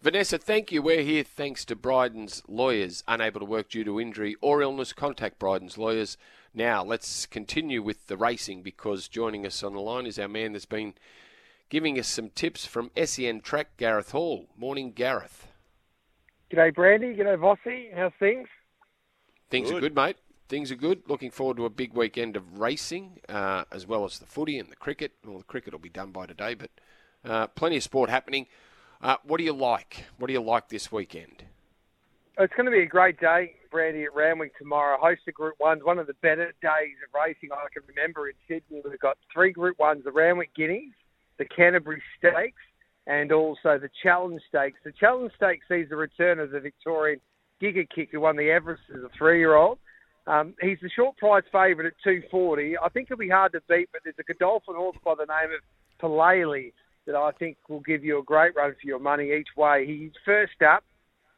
Vanessa, thank you. We're here thanks to Bryden's lawyers. Unable to work due to injury or illness, contact Bryden's lawyers. Now, let's continue with the racing because joining us on the line is our man that's been giving us some tips from SEN Track, Gareth Hall. Morning, Gareth. G'day, Brandy. G'day, Vossi. How's things? Things good. are good, mate. Things are good. Looking forward to a big weekend of racing, uh, as well as the footy and the cricket. Well, the cricket will be done by today, but uh, plenty of sport happening. Uh, what do you like? What do you like this weekend? It's going to be a great day, Brandy, at Randwick tomorrow. Host of Group 1s, one of the better days of racing I can remember in Sydney. We've got three Group 1s, the Randwick Guineas, the Canterbury Stakes, and also the Challenge Stakes. The Challenge Stakes sees the return of the Victorian Giga Kick, who won the Everest as a three-year-old. Um, he's the short price favourite at 240. I think he'll be hard to beat, but there's a Godolphin horse by the name of Palele that I think will give you a great run for your money each way. He's first up.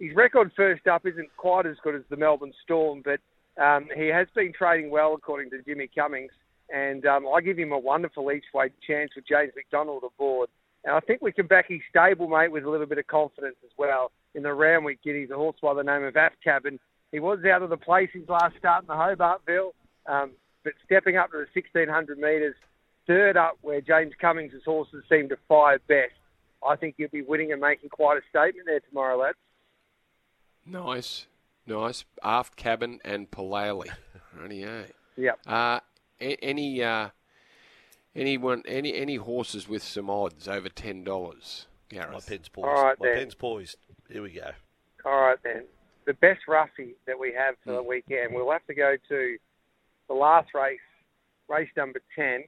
His record first up isn't quite as good as the Melbourne Storm, but um, he has been trading well according to Jimmy Cummings. And um, I give him a wonderful each way chance with James McDonald aboard. And I think we can back his stable mate with a little bit of confidence as well. In the round week, Guineas a horse by the name of Afcabin. He was out of the placings last start in the Hobartville, um, but stepping up to the 1600 metres, third up where James Cummings' horses seem to fire best. I think he'll be winning and making quite a statement there tomorrow, lads. Nice, nice. Aft cabin and Palele. Rightio. Yep. Uh, any uh, anyone any any horses with some odds over ten dollars? Gareth. My pen's poised. All right, My then. pen's poised. Here we go. All right then. The best roughie that we have for mm. the weekend. We'll have to go to the last race, race number ten,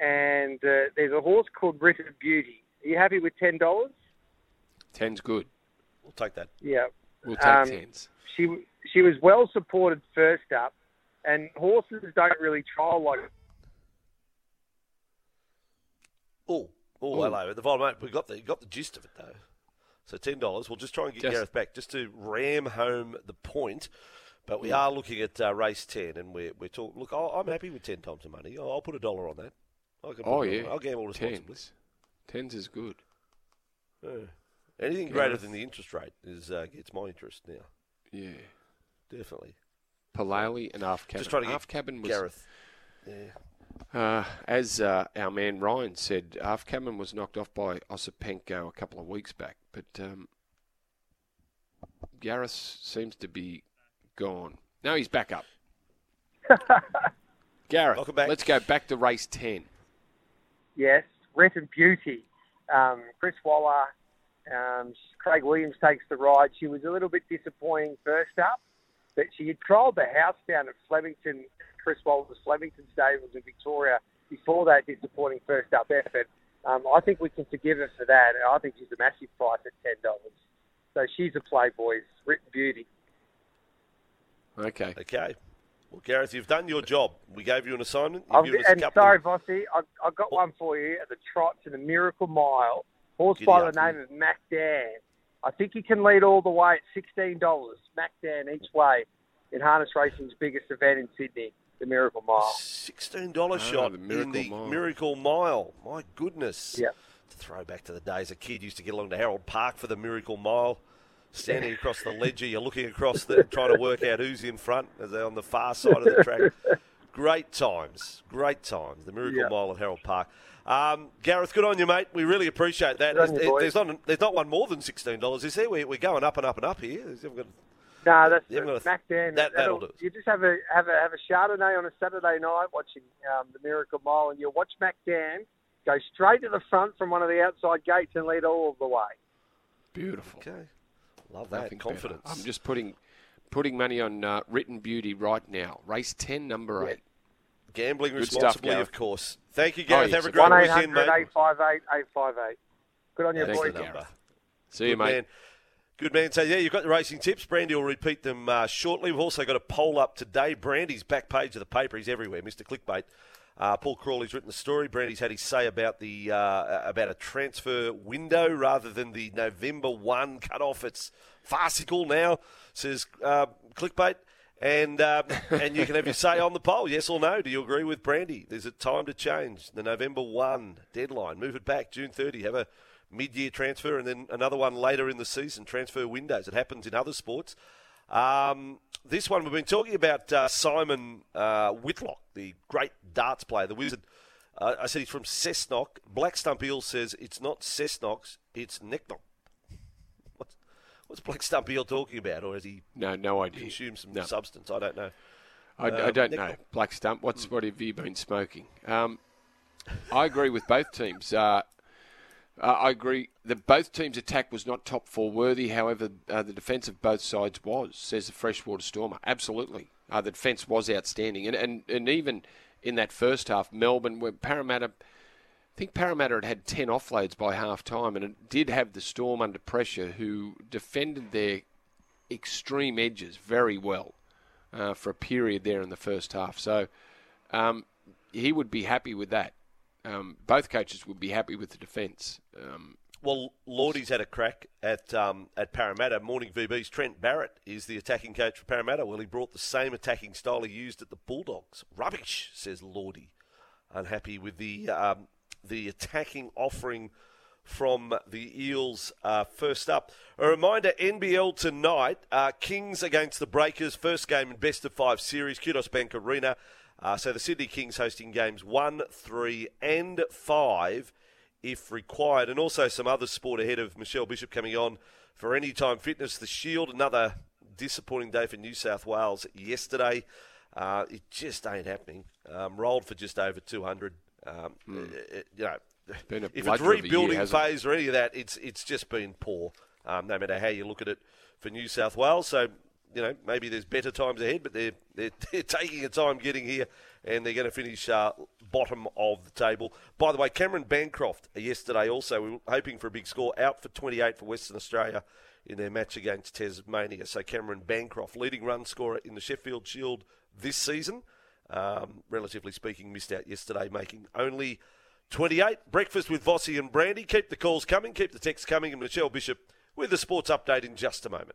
and uh, there's a horse called Written Beauty. Are you happy with ten dollars? Ten's good. We'll take that. Yeah, we'll take um, tens. She she was well supported first up, and horses don't really trial like. Oh, oh, hello. At the bottom, we got the got the gist of it though. So ten dollars. We'll just try and get just, Gareth back just to ram home the point. But we are looking at uh, race ten, and we're we're talking. Look, i am happy with ten times the money. I'll, I'll put a dollar on that. Oh yeah, I'll gamble responsibly. Tens, Tens is good. Yeah. Anything yeah. greater than the interest rate is uh, gets my interest now. Yeah, definitely. Palali and Half Cabin. Just trying to Half Cabin was Gareth. Yeah. Uh, as uh, our man Ryan said, Half Cabin was knocked off by Osipenko a couple of weeks back, but um, Gareth seems to be gone. Now he's back up. Gareth, let's go back to race 10. Yes, Renton Beauty. Um, Chris Waller, um, Craig Williams takes the ride. She was a little bit disappointing first up, but she had trialled the house down at Flemington, Chris Waller's Flemington Stables in Victoria before that disappointing first up effort. Um, I think we can forgive her for that. I think she's a massive price at $10. So she's a Playboy's written beauty. Okay. Okay. Well, Gareth, you've done your job. We gave you an assignment. and sorry, of... Vossi, I've, I've got oh. one for you at the trot to the Miracle Mile. Horse Giddy by the name of Mac Dan. I think he can lead all the way at sixteen dollars. Mac Dan each way in harness racing's biggest event in Sydney, the Miracle Mile. Sixteen dollar oh, shot the in the Mile. Miracle Mile. My goodness. Yeah. To throw back to the days a kid used to get along to Harold Park for the Miracle Mile standing across the ledger. You're looking across the, trying to work out who's in front as they're on the far side of the track. Great times, great times. The Miracle Mile at Harold Park. Um, Gareth, good on you, mate. We really appreciate that. There's, there's, not, there's not one more than sixteen dollars, is there? We're, we're going up and up and up here. No, that's the Mac Dan. That, that'll, do. You just have a have a have a Chardonnay on a Saturday night watching um, the Miracle Mile, and you'll watch Mac Dan go straight to the front from one of the outside gates and lead all of the way. Beautiful. Okay. Love that confidence. Better. I'm just putting putting money on uh, Written Beauty right now. Race ten, number eight. Gambling Good responsibly, stuff, of course. Thank you, Gareth. Oh, yes. Have a great weekend, mate. 858 858. Good on you, boys. Number. See you, mate. Man. Good man. So, yeah, you've got the racing tips. Brandy will repeat them uh, shortly. We've also got a poll up today. Brandy's back page of the paper. He's everywhere, Mr. Clickbait. Uh, Paul Crawley's written the story. Brandy's had his say about the uh, about a transfer window rather than the November 1 cut-off. It's farcical now, says uh, Clickbait. And um, and you can have your say on the poll, yes or no. Do you agree with Brandy? There's a time to change the November 1 deadline. Move it back, June 30. Have a mid-year transfer and then another one later in the season, transfer windows. It happens in other sports. Um, this one we've been talking about uh, Simon uh, Whitlock, the great darts player, the wizard. Uh, I said he's from Cessnock. Black Stump Eel says it's not Cessnock's, it's Necknock. What's, what's Black Stump Eel talking about, or has he No, no idea. consumed some No. substance? I don't know. I, I Um, don't Nick- know. Black Stump, what's what have you been smoking? Um, I agree with both teams. Uh, uh, I agree that both teams' attack was not top four worthy. However, uh, the defence of both sides was, says the Freshwater Stormer. Absolutely. Uh, the defence was outstanding. And, and, and even in that first half, Melbourne, where Parramatta, I think Parramatta had had 10 offloads by half time, and it did have the Storm under pressure, who defended their extreme edges very well uh, for a period there in the first half. So um, he would be happy with that. Um, both coaches would be happy with the defence. Um, Well, Lordy's had a crack at um, at Parramatta. Morning VB's Trent Barrett is the attacking coach for Parramatta. Well, he brought the same attacking style he used at the Bulldogs. Rubbish, says Lordy, Unhappy with the um, the attacking offering from the Eels. Uh, first up, a reminder: NBL tonight. Uh, Kings against the Breakers. First game in best of five series. Kudos Bank Arena. Uh, so the Sydney Kings hosting games one, three, and five if required. And also some other sport ahead of Michelle Bishop coming on for Anytime Fitness. The Shield, another disappointing day for New South Wales yesterday. Uh, it just ain't happening. Um, rolled for just over 200. Um, it- you know, if it's a year, rebuilding it? phase or any of that, it's it's just been poor. Um, no matter how you look at it for New South Wales. So you know maybe there's better times ahead, but they're they're, they're taking a time getting here, and they're going to finish uh, bottom of the table. By the way, Cameron Bancroft uh, yesterday also we were hoping for a big score out for 28 for Western Australia in their match against Tasmania. So Cameron Bancroft, leading run scorer in the Sheffield Shield this season. Um, relatively speaking, missed out yesterday, making only 28. Breakfast with Vossi and Brandy. Keep the calls coming, keep the texts coming, and Michelle Bishop with the sports update in just a moment.